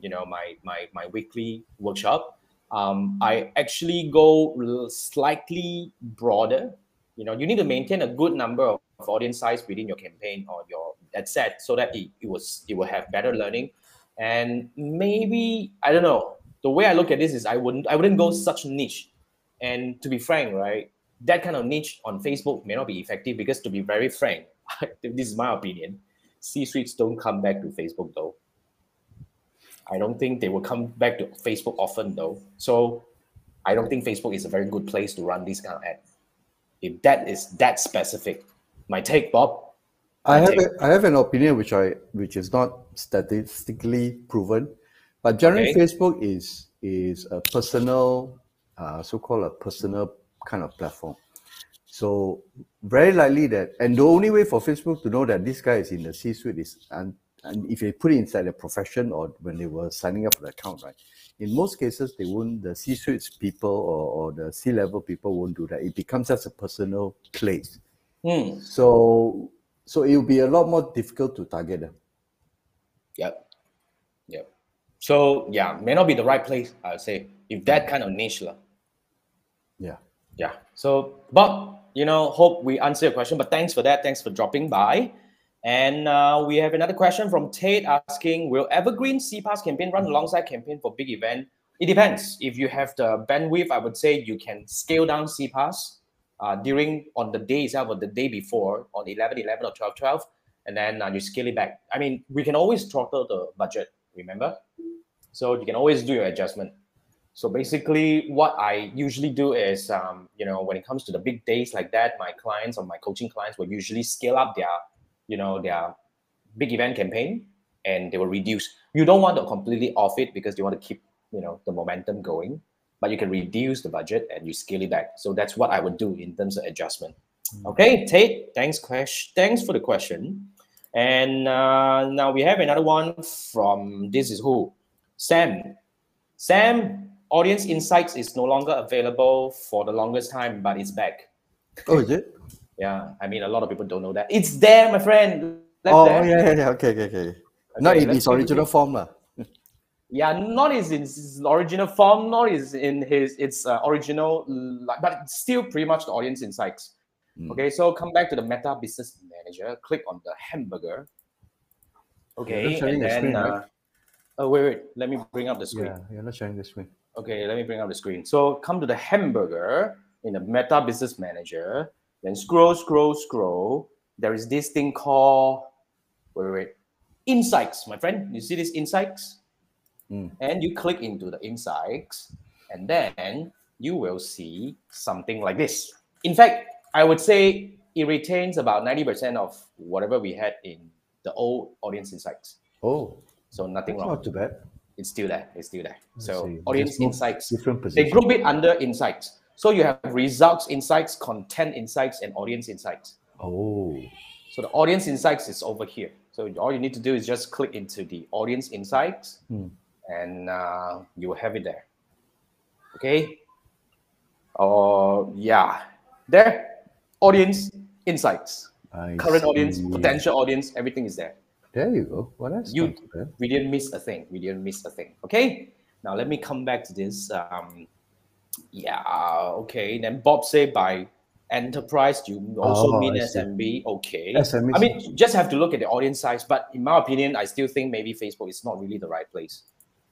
you know, my my my weekly workshop. Um, I actually go slightly broader. You know, you need to maintain a good number of, of audience size within your campaign or your ad set so that it, it was it will have better learning. And maybe I don't know. The way I look mm. at this is I wouldn't I wouldn't go such niche. And to be frank, right, that kind of niche on Facebook may not be effective because to be very frank, this is my opinion. C suites don't come back to Facebook though. I don't think they will come back to Facebook often though. So I don't think Facebook is a very good place to run this kind of ad. If that is that specific, my take, Bob. I have take- a, I have an opinion which I which is not statistically proven, but generally Okay. Facebook is is a personal, uh, so-called a personal kind of platform. So very likely that, and the only way for Facebook to know that this guy is in the C-suite is, and, and if they put it inside the profession or when they were signing up for the account, right? In most cases, they won't. The C-suite people or, or the C-level people won't do that. It becomes just a personal place. Hmm. So so it will be a lot more difficult to target them. Yep. So yeah, may not be the right place, I would say, if that kind of niche. lah. Yeah. Yeah. So, Bob, you know, hope we answer your question, but thanks for that. Thanks for dropping by. And uh, we have another question from Tate asking Will Evergreen CPAS campaign run alongside campaign for big event? It depends. If you have the bandwidth, I would say you can scale down CPAS uh, during on the day itself or the day before on 11 11 or 12 12 and then uh, you scale it back i mean we can always throttle the budget remember so you can always do your adjustment so basically what i usually do is um, you know when it comes to the big days like that my clients or my coaching clients will usually scale up their you know their big event campaign and they will reduce you don't want to completely off it because you want to keep you know the momentum going but you can reduce the budget and you scale it back. So that's what I would do in terms of adjustment. Okay, Tate, thanks, question. Thanks for the question. And uh, now we have another one from this is who? Sam. Sam, Audience Insights is no longer available for the longest time, but it's back. Oh, is it? Yeah, I mean, a lot of people don't know that. It's there, my friend. Left Oh, there. yeah, yeah, yeah. Okay, okay, okay. Not Okay, in its original form, lah. Yeah, not is in his original form, not is in his its uh, original, but still pretty much the audience insights. Mm. Okay, so come back to the Meta Business Manager. Click on the hamburger. Okay, and the then screen, right? uh, oh wait, wait, let me bring up the screen. Yeah, you're not sharing the screen. Okay, let me bring up the screen. So come to the hamburger in the Meta Business Manager. Then scroll, scroll, scroll. There is this thing called wait, wait, wait. Insights, my friend. You see this insights? Mm. And you click into the insights, and then you will see something like this. In fact, I would say it retains about 90% of whatever we had in the old audience insights. Oh, So nothing wrong. not too bad. It's still there. It's still there. So see. audience insights Different position. they group it under insights. So you have results insights, content insights, and audience insights. Oh, So the audience insights is over here. So all you need to do is just click into the audience insights, Hmm. and uh, you will have it there. Okay. Oh yeah, there. Audience insights, I current audience, potential audience, everything is there. There you go. What else? You- not too bad. we didn't miss a thing. We didn't miss a thing. Okay. Now let me come back to this. Um, yeah. Okay. Then Bob said by enterprise, you also Oh, mean see. SMB. Okay. SME. I mean, you just have to look at the audience size. But in my opinion, I still think maybe Facebook is not really the right place.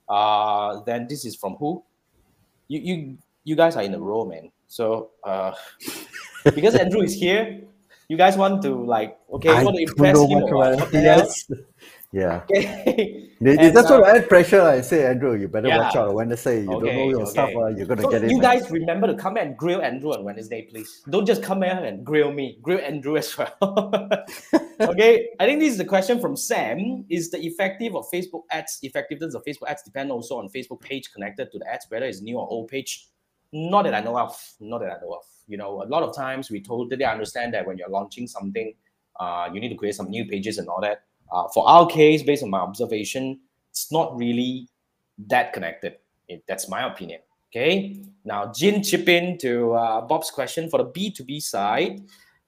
Uh, then this is from who? You you you guys are in a row, man. So uh, because Andrew is here, you guys want to like okay, I want to impress him or what? What yes. Yeah. Okay. They, they And, just uh, want to add pressure. I say, Andrew, you better watch out. When they say you don't know Okay, your stuff, uh, you're gonna So get it. you man. guys remember to come and grill Andrew on Wednesday, please. Don't just come here and grill me. Grill Andrew as well. okay, I think this is the question from Sam. Is the effective of Facebook ads effectiveness of Facebook ads depend also on Facebook page connected to the ads, whether it's new or old page? Not that I know of. Not that I know of. You know, a lot of times we totally understand that when you're launching something, uh, you need to create some new pages and all that. Uh, for our case, based on my observation, it's not really that connected. It- that's my opinion. Okay. Now, Jin chip in to uh, Bob's question for the B2B side.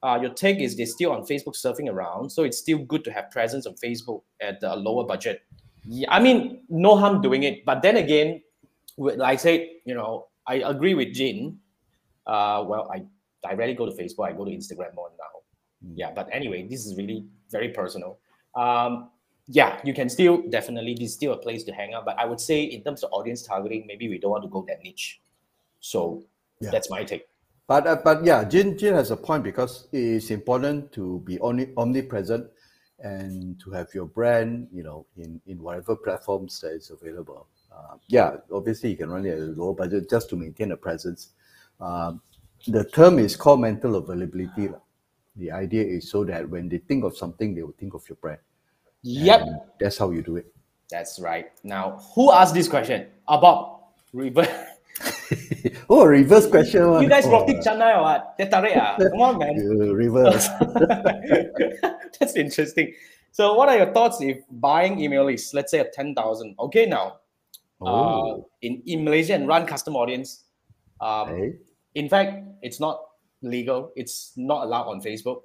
Uh, your take is they're still on Facebook surfing around, so it's still good to have presence on Facebook at a lower budget. Yeah, I mean, no harm doing it, but then again, like I said, you know, I agree with Jin. Uh, well, I I rarely go to Facebook. I go to Instagram more now. Mm. Yeah, but anyway, this is really very personal. Um, yeah, you can still definitely this is still a place to hang out. But I would say in terms of audience targeting, maybe we don't want to go that niche. So Yeah. that's my take. But uh, but yeah, Jin Jin has a point because it is important to be only omnipresent and to have your brand, you know, in in whatever platforms that is available. Uh, yeah, obviously you can run it at a lower budget just to maintain a presence. Um, the term is called mental availability. The idea is so that when they think of something, they will think of your brand. Yep, And that's how you do it. that's right. Now, who asked this question? Bob. Reverse. oh, reverse question. you one. guys oh, rock it channel or what? Tarik ah? Come on, man. uh, reverse. That's interesting. So, what are your thoughts if buying email list, let's say a 10,000? Okay, now, uh, oh, in, in Malaysia and run custom audience, um, hey. in fact, it's not legal. It's not allowed on Facebook.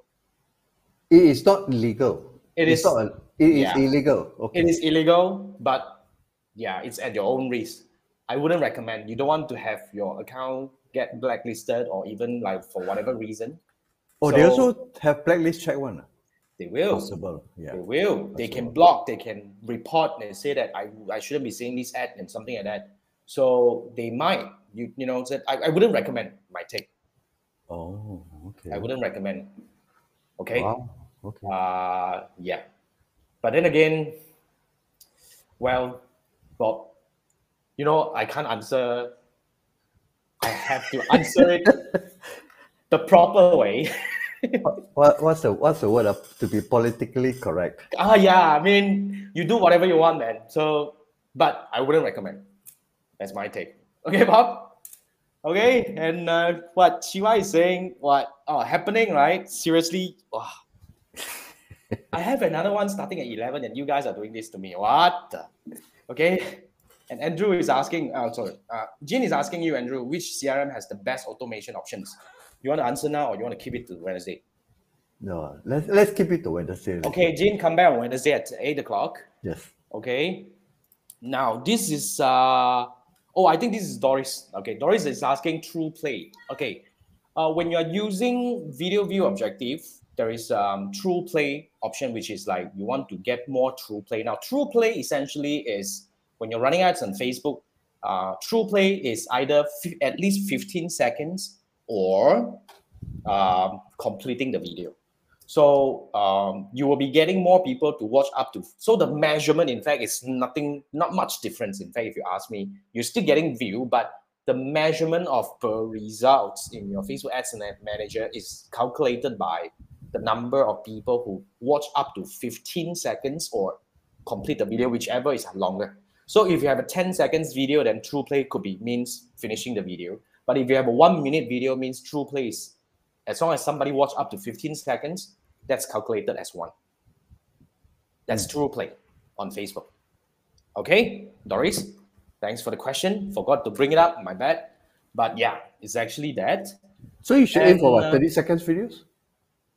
It is not legal. It it's is- not. a- It is yeah. illegal. Okay. It is illegal, but yeah, it's at your own risk. I wouldn't recommend. You don't want to have your account get blacklisted or even like for whatever reason. oh, they also have blacklist check one. They will. Possible. Yeah. They will. They can block. They can report and say that I, I shouldn't be seeing this ad and something like that. So they might. You you know. Said I, I wouldn't recommend. My take. Oh, okay. I wouldn't recommend. Okay. Wow. Okay. Uh yeah. But then again, well, Bob, you know, I can't answer. I have to answer it the proper way. what, what's the what's the word uh, to be politically correct? ah, yeah. I mean, you do whatever you want, man. So, but I wouldn't recommend. That's my take. Okay, Bob. Okay, and uh, what Shiva is saying, what oh happening, right? Seriously, wow. I have another one starting at eleven, and you guys are doing this to me. What? Okay, And Andrew is asking, uh, sorry, uh, Jean is asking you, Andrew, which CRM has the best automation options? You want to answer now or you want to keep it to Wednesday? No, let's let's keep it to Wednesday. Okay, Jean, come back on Wednesday at 8 o'clock. Yes. Okay. Now, this is, uh, oh, I think this is Doris. Okay, Doris is asking ThruPlay. Okay, uh, when you're using Video View Objective, there is um, ThruPlay option, which is like you want to get more ThruPlay. Now, ThruPlay essentially is when you're running ads on Facebook, uh, ThruPlay is either f- at least 15 seconds or um, completing the video. So um, you will be getting more people to watch up to. So the measurement, in fact, is nothing, not much difference. In fact, if you ask me, you're still getting view, but the measurement of per results in your Facebook Ads Manager is calculated by the number of people who watch up to 15 seconds or complete the video, whichever is longer. So if you have a 10 seconds video, then ThruPlay could be means finishing the video. But if you have a one minute video, means ThruPlay is as long as somebody watch up to 15 seconds, that's calculated as one. That's ThruPlay on Facebook. Okay, Doris, thanks for the question. Forgot to bring it up, my bad. But yeah, it's actually that. So you should aim for what, And, uh, 30 seconds videos?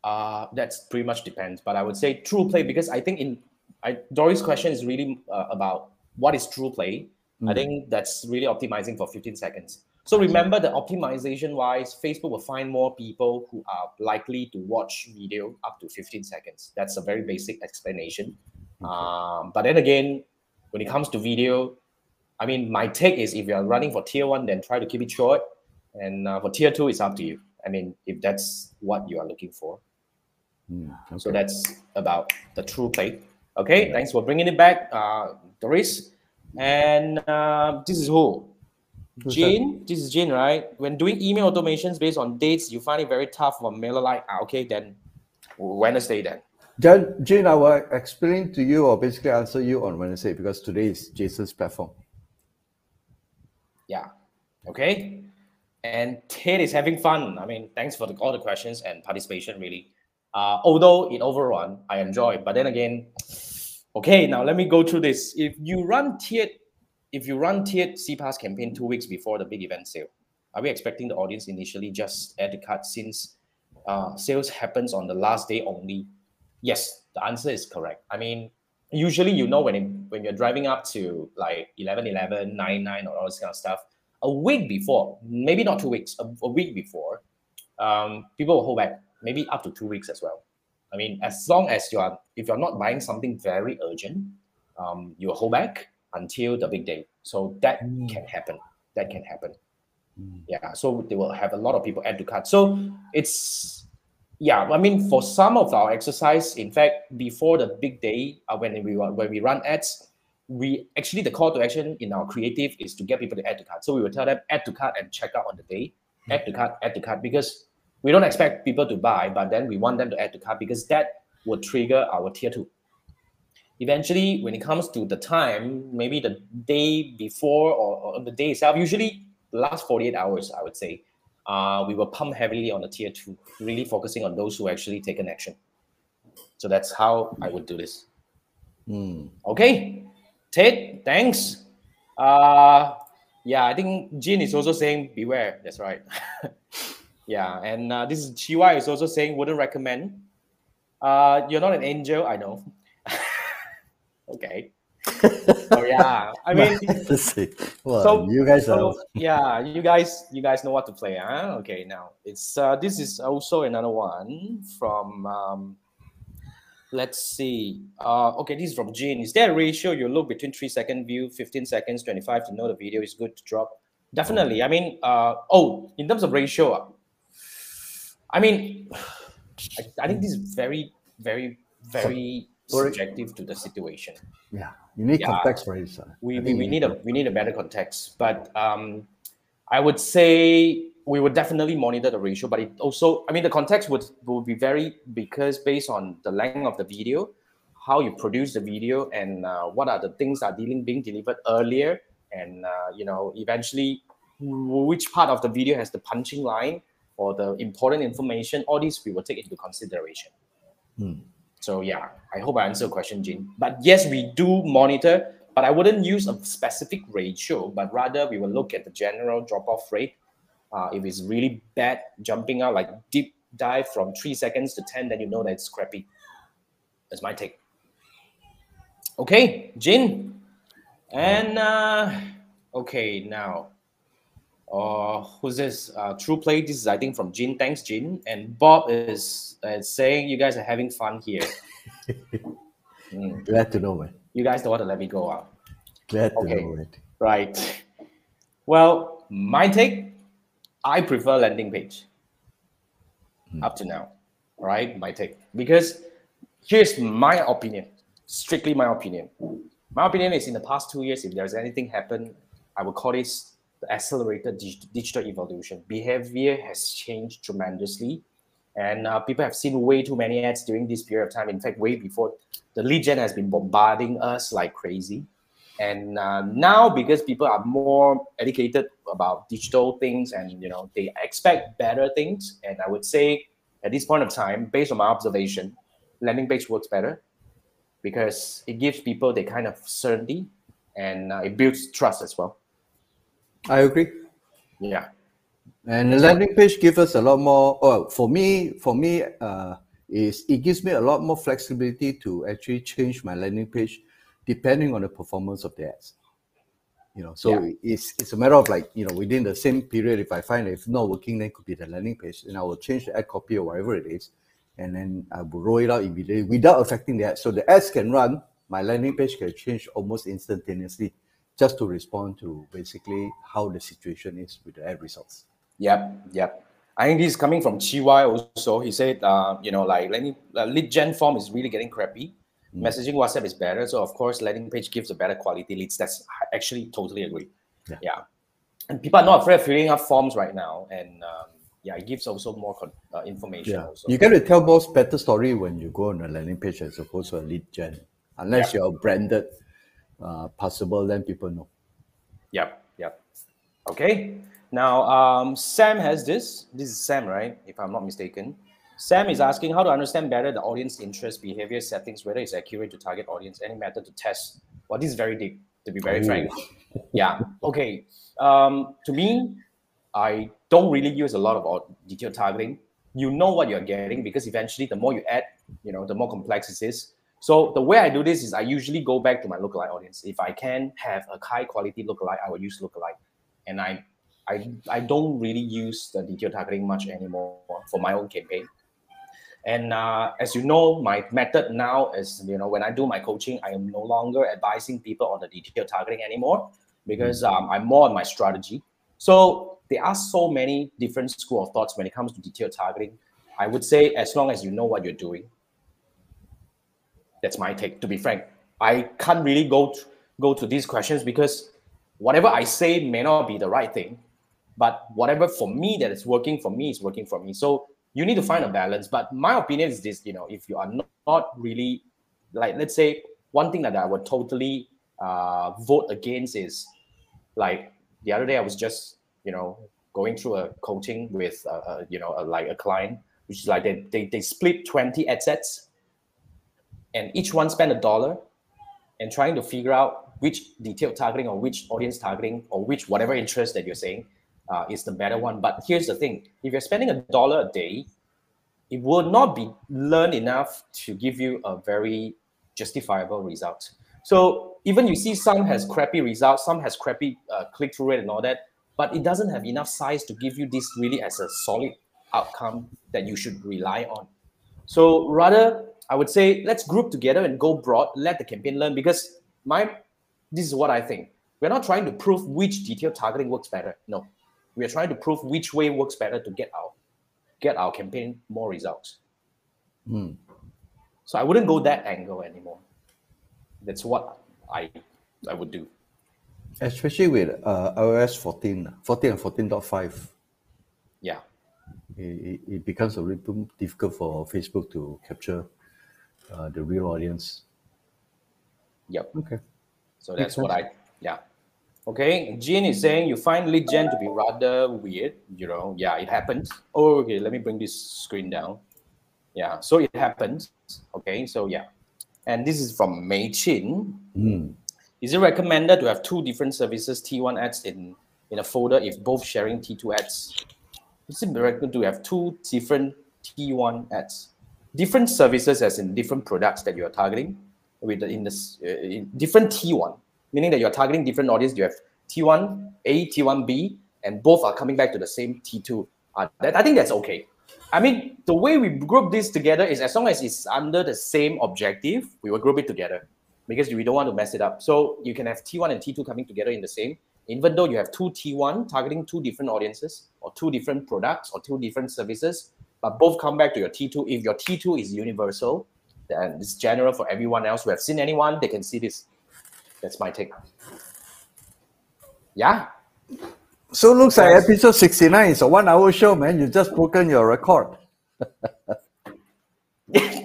Uh, that's pretty much depends, but I would say ThruPlay because I think in I, Doris' question is really uh, about what is ThruPlay. I Mm. think that's really optimizing for 15 seconds. So remember that optimization wise, Facebook will find more people who are likely to watch video up to 15 seconds. That's a very basic explanation. Um, but then again, when it comes to video, I mean, my take is if you're running for tier one, then try to keep it short. And uh, for tier two, it's up to you. I mean, if that's what you are looking for. Mm, So that's about the ThruPlay. Okay, thanks for bringing it back, uh, Doris. And uh, this is who? Jane. This is Jane, right? When doing email automations based on dates, you find it very tough for MailerLite. Ah, okay, then Wednesday then. Jan, Jane, I will explain to you or basically answer you on Wednesday because today is Jason's platform. Yeah. Okay. And Ted is having fun. I mean, thanks for the, all the questions and participation, really. Uh, although in overrun, I enjoy. But then again, okay, now let me go through this. If you run tiered, if you run tiered CPAS campaign two weeks before the big event sale, are we expecting the audience initially just add the card since uh, sales happens on the last day only? Yes, the answer is correct. I mean, usually you know when it, when you're driving up to like 11 11 9 9 or all this kind of stuff a week before maybe not two weeks a, a week before um, people will hold back maybe up to two weeks as well i mean as long as you are if you're not buying something very urgent um, you hold back until the big day. So that Mm. can happen. That can happen. Mm. yeah so they will have a lot of people add to cart. So it's yeah i mean for some of our exercise in fact before the big day uh, when we run when we run ads we actually the call to action in our creative is to get people to add to cart. So we will tell them add to cart and check out on the day. Add to cart add to cart because we don't expect people to buy but then we want them to add to cart because that will trigger our tier two eventually when it comes to the time maybe the day before or, or the day itself usually the last 48 hours i would say uh, we will pump heavily on the tier two really focusing on those who actually take an action. So that's how i would do this. Mm. okay. Ted thanks. Uh yeah i think jean is also saying beware. That's right. Yeah and uh, this is chiwa is also saying wouldn't recommend. Uh you're not an angel i know okay oh yeah i mean Let's see. Well, so you guys are. so, yeah you guys you guys know what to play huh okay now it's uh this is also another one from um let's see uh okay this is from Gene. is there a ratio you look between three second view 15 seconds 25 to know the video is good to drop definitely i mean uh oh in terms of ratio uh, i mean I, I think this is very very very. Subjective to the situation Yeah, you need Yeah. context for it. sir. we, we, we need a we need a better context but um i would say we would definitely monitor the ratio but it also i mean the context would would be very because based on the length of the video how you produce the video and uh, what are the things that are dealing being delivered earlier and uh, you know eventually which part of the video has the punching line or the important information all these we will take into consideration Hmm. So yeah, I hope I answered your question, Jin. But yes, we do monitor. but I wouldn't use a specific ratio, but rather we will look at the general drop off rate. Uh, if it's really bad, jumping out like deep dive from three seconds to 10, then you know that it's crappy. That's my take. Okay, Jin. And uh, okay, now, uh, who's this? Uh, ThruPlay. This is, I think, from Jin. Thanks, Jin. And Bob is uh, saying you guys are having fun here. mm. Glad to know, man. You guys don't want to let me go out. Glad to okay. know it. Right. Well, my take, I prefer landing page mm. up to now. Right, my take. Because here's my opinion, strictly my opinion. My opinion is in the past two years, if there's anything happen, I would call this accelerated digital evolution. Behavior has changed tremendously and uh, people have seen way too many ads during this period of time. In fact, way before the gen has been bombarding us like crazy. And uh, now, because people are more educated about digital things, and you know they expect better things, and I would say at this point of time, based on my observation, landing page works better because it gives people the kind of certainty and uh, it builds trust as well. I agree. Yeah. And the landing page gives us a lot more. Oh, for me, for me, uh, is it gives me a lot more flexibility to actually change my landing page depending on the performance of the ads. You know, so yeah. it's it's a matter of like you know within the same period, if I find if not working, then could be the landing page, and I will change the ad copy or whatever it is, and then I will roll it out immediately without affecting the ad. So the ads can run, my landing page can change almost instantaneously, just to respond to basically how the situation is with the ad results. Yep, yep. I think this is coming from Chiwai also. He said, uh, you know, like letting, uh, lead gen form is really getting crappy. Mm. Messaging WhatsApp is better. So, of course, landing page gives a better quality leads. That's I actually totally agree. Yeah. yeah. And people are not afraid of filling up forms right now. And um, yeah, it gives also more uh, information. Yeah. Also. You got to tell more better story when you go on a landing page as opposed to a lead gen. Unless yeah. you're branded uh, possible, then people know. Yep, yep. Okay. Now, um, Sam has this. This is Sam, right? If I'm not mistaken. Sam is asking how to understand better the audience interest, behavior settings, whether it's accurate to target audience, any method to test. Well, this is very deep, to be very Ooh. frank. Yeah. Okay. Um, to me, I don't really use a lot of detailed targeting. You know what you're getting because eventually, the more you add, you know, the more complex it is. So the way I do this is I usually go back to my lookalike audience. If I can have a high quality lookalike, I will use lookalike, and I I, I don't really use the detail targeting much anymore for my own campaign. And uh, as you know, my method now is, you know, when I do my coaching, I am no longer advising people on the detail targeting anymore because um, I'm more on my strategy. So there are so many different school of thoughts when it comes to detail targeting. I would say as long as you know what you're doing, that's my take. To be frank, I can't really go to, go to these questions because whatever I say may not be the right thing but whatever for me that is working for me is working for me. So you need to find a balance. But my opinion is this you know if you are not, not really like let's say one thing that i would totally uh, vote against is like the other day i was just you know going through a coaching with uh, uh, you know a, like a client which is like they, they, they split 20 assets and each one spend a dollar and trying to figure out which detailed targeting or which audience targeting or which whatever interest that you're saying uh, is the better one. But here's the thing: if you're spending a dollar a day, it will not be learned enough to give you a very justifiable result. So even you see some has crappy results, some has crappy uh, click through rate and all that, but it doesn't have enough size to give you this really as a solid outcome that you should rely on. So rather, I would say let's group together and go broad. Let the campaign learn because my this is what I think. We're not trying to prove which detailed targeting works better. No, we are trying to prove which way works better to get our get our campaign more results. Mm. So I wouldn't go that angle anymore. That's what I I would do. Especially with uh, iOS 14, 14 and 14.5. Yeah. It, it becomes a little difficult for Facebook to capture uh, the real audience. Yep. Okay. So that's what I, yeah. Okay, Jean is saying you find lead gen to be rather weird. You know, yeah, it happens. Oh, okay, let me bring this screen down. Yeah, so it happens. Okay, so yeah, and this is from Mei Chin. Mm. Is it recommended to have two different services T1 ads in in a folder if both sharing T2 ads? Is it recommended to have two different T1 ads, different services as in different products that you are targeting with the, in this uh, in different T1, meaning that you are targeting different audience. You have T1 A, T1 B, and both are coming back to the same T2. Uh, that, I think that's okay. I mean, the way we group this together is as long as it's under the same objective, we will group it together because we don't want to mess it up. So you can have T1 and T2 coming together in the same, even though you have two T1 targeting two different audiences or two different products or two different services, but both come back to your T2. If your T2 is universal, then it's general for everyone else who have seen anyone, they can see this. That's my take. Yeah. So it looks like episode 69 is a one hour show, man. You just broken your record.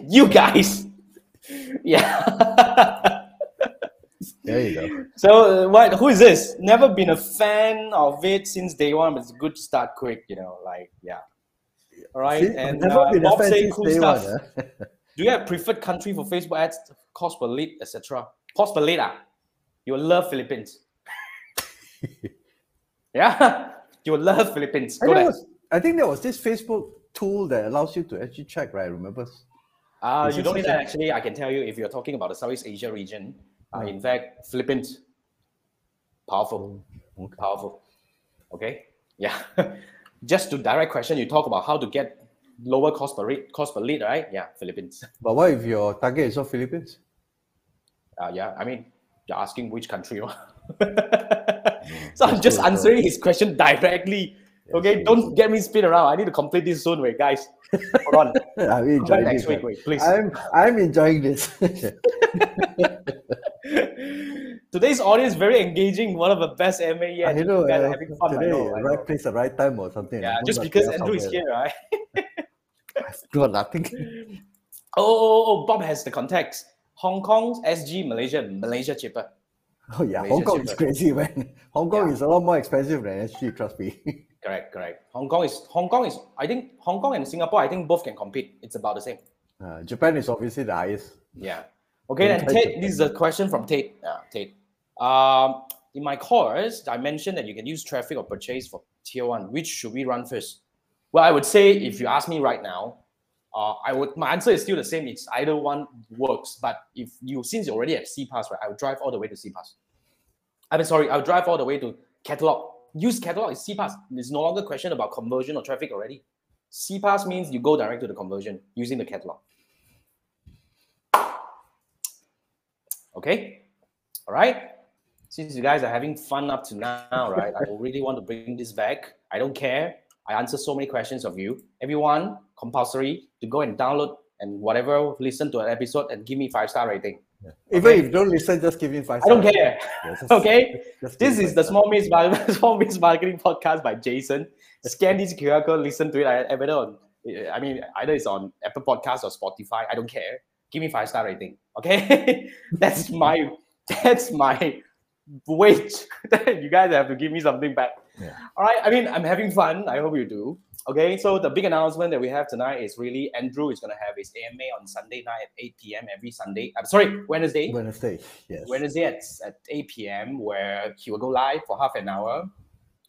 you guys. Yeah. There you go. so uh, what? Who is this? Never been a fan of it since day one, but it's good to start quick. You know, like yeah. All right, See, and uh, Bob fan say since cool stuff. one, huh? Do you have preferred country for Facebook ads, cost per lead, etc.? Cost per lead, ah? You will love Philippines. yeah, you will love Philippines. I, Go think there. was, I think there was this Facebook tool that allows you to actually check, right? Remember? Uh, Is you don't need that actually. I can tell you if you're talking about the Southeast Asia region. Uh, Oh. in fact, Philippines, powerful, Okay. powerful. Okay, yeah. Just to direct question, you talk about how to get lower cost per lead, cost per lead, right? Yeah, Philippines. But what if your target is not Philippines? Uh, yeah, I mean, you're asking which country. so I'm just answering his question directly. Okay, don't get me spin around. I need to complete this soon, wait, guys. Hold on. I'm enjoying next this. week, wait, please. I'm I'm enjoying this. Today's audience very engaging. One of the best MA yet. I know, You guys uh, having fun. Today, know, I know. right place at right time or something. Yeah, just because Andrew is here, right? I've got nothing. Oh, oh, oh, Bob has the context. Hong Kong, SG, Malaysia, Malaysia cheaper. Oh yeah, Malaysia Hong Kong is crazy, man. Hong Kong Yeah. is a lot more expensive than SG. Trust me. Correct, correct. Hong Kong is Hong Kong is I think Hong Kong and Singapore I think both can compete. It's about the same. Uh, Japan is obviously the highest. Yeah. Okay, then Tate, this is a question from Tate. Uh, Tate. Um, in my course, I mentioned that you can use traffic or purchase for tier one. Which should we run first? Well, I would say if you ask me right now, uh, I would my answer is still the same. It's either one works. But if you since you already have CPAS, right, I would drive all the way to CPAS. I mean, sorry, I would drive all the way to catalog. Use catalog is CPAS. It's no longer a question about conversion or traffic already. CPAS means you go direct to the conversion using the catalog. Okay, all right. Since you guys are having fun up to now, right? I really want to bring this back. I don't care. I answer so many questions of you. Everyone, compulsory to go and download and whatever, listen to an episode and give me five star rating. Even Okay. if you don't listen, just give him five. I don't care. Yeah, just- Okay. just This is the. Small Miss Small Miss Marketing Podcast by Jason. Scan this QR code, listen to it. I either on, I mean, either it's on Apple Podcast or Spotify. I don't care. Give me five star rating. Okay, that's my that's my wait. you guys have to give me something back. Yeah. All right. I mean, I'm having fun. I hope you do. Okay. So the big announcement that we have tonight is really Andrew is gonna have his AMA on Sunday night at 8 p.m. every Sunday. I'm sorry, Wednesday. Wednesday. Yes. Wednesday at, at 8 p.m., where he will go live for half an hour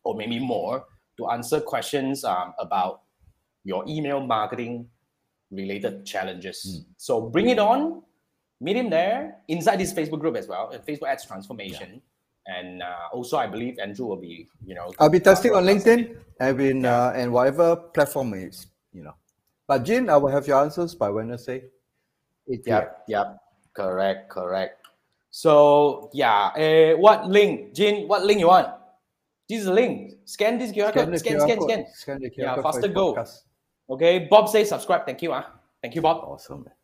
or maybe more to answer questions um, about your email marketing related challenges. So bring it on, meet him there inside this Facebook group as well, and Facebook Ads Transformation. And uh, also, I believe Andrew will be, you know, I'll be testing on LinkedIn. I've been uh, and whatever platform is, you know. But Jin, I will have your answers by Wednesday. 8 p.m. Yeah, yeah, correct, correct. So yeah, uh, what link, Jin? What link you want? This is a link. Scan this QR Scan code. Scan, QR scan, code. scan. Scan the QR Yeah, faster go. podcast. Okay, Bob says subscribe. Thank you. Ah, thank you, Bob. Awesome. man.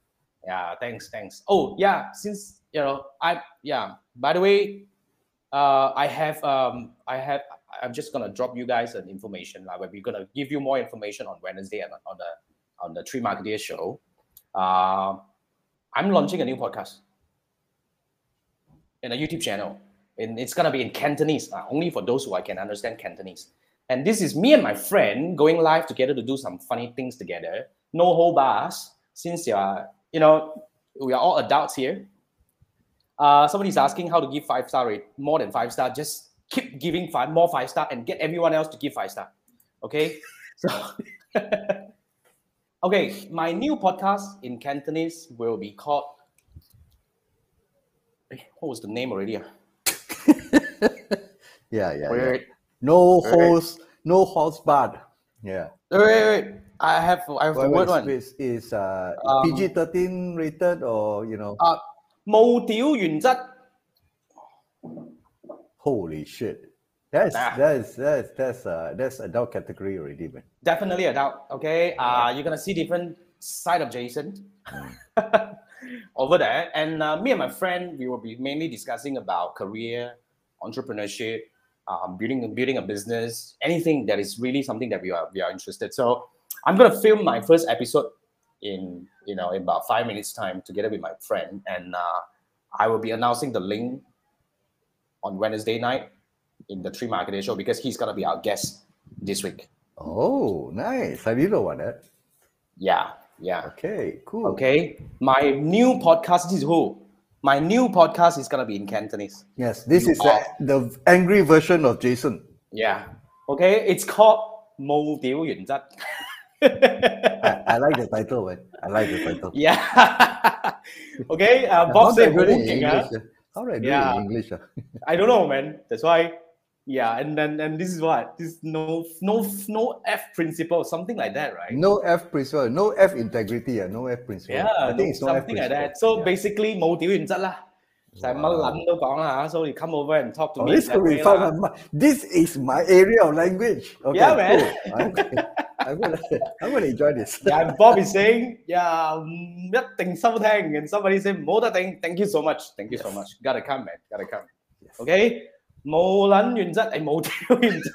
Yeah, thanks, thanks. Oh yeah, since you know, I yeah. By the way, uh, I have um, I have. I'm just gonna drop you guys an information. Like we're gonna give you more information on Wednesday and on the on the Tree Marketeer show. Uh, I'm launching a new podcast in a YouTube channel, and it's gonna be in Cantonese, uh, only for those who I can understand Cantonese. And this is me and my friend going live together to do some funny things together. No whole bars, since you are, you know, we are all adults here. Uh, somebody's asking how to give five star rate, more than five star. Just keep giving five more five star and get everyone else to give five star. Okay, so okay, my new podcast in Cantonese will be called. Eh, What was the name already? ah? Yeah, yeah. Wait, yeah. wait, No Wait, wait. no host bad. Yeah. wait, wait, wait. I have I have the word Whether one. is uh, Um, PG thirteen rated or you know, Uh, 无屌原则 holy shit. That's Ah. that's that's that's uh that's adult category already, man. definitely a doubt. Okay, uh, you're gonna see different side of Jason over there, and uh, me and my friend we will be mainly discussing about career, entrepreneurship, um, building building a business, anything that is really something that we are we are interested. So I'm gonna film my first episode in you know in about five minutes time together with my friend, and uh, I will be announcing the link on Wednesday night in the Tree Marketer Show because he's gonna be our guest this week. Oh, nice. I didn't know about that. Yeah, yeah. Okay, cool. Okay. My new podcast this is who? My new podcast is gonna be in Cantonese. Yes, this You is the, the angry version of Jason. Yeah. Okay. It's called 无屌原则. I, I like the title, man. I like the title. yeah. okay. Uh, How Bob do I said do it in 好劲啊 English? ah? How do I do Yeah. it in English? ah? I don't know, man. That's why. Yeah, and then and this is what this no no no F principle, something like that, right? No F principle, no F integrity, ah, no F principle. Yeah, I think no- it's no F something like principle. that. So Yeah. basically 冇屌原则啦， 就系乜撚都讲啦吓。So you come over and talk to Oh, me. this that could be way fun. lah. ah. My- This is my area of language. Okay, Yeah, man. cool. I'm, I'm gonna, I'm gonna enjoy this. Yeah, Bob is saying, yeah, mm, 一定收听. And somebody say, 冇得顶. Thank you so much. Thank you so much. Gotta come, man. Gotta come. Yes. Okay? 冇撚原则，诶冇屌原则。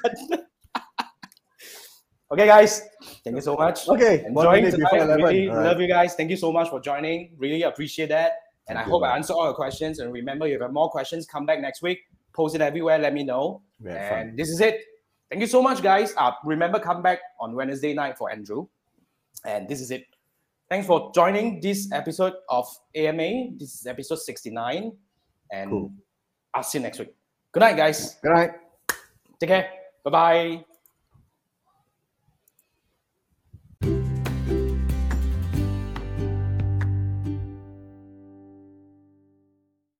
okay, guys. Thank you so much. Okay, one Enjoying minute before tonight. 11. Really All right. love you guys. Thank you so much for joining. Really appreciate that. And I hope I man. answered all your questions. And remember, if you have more questions, come back next week. Post it everywhere. Let me know. Had fun. And this is it. Thank you so much, guys. Uh, remember, come back on Wednesday night for Andrew. And this is it. Thanks for joining this episode of AMA. This is episode 69. And Cool. I'll see you next week. Good night, guys. Good night. Take care. Bye bye.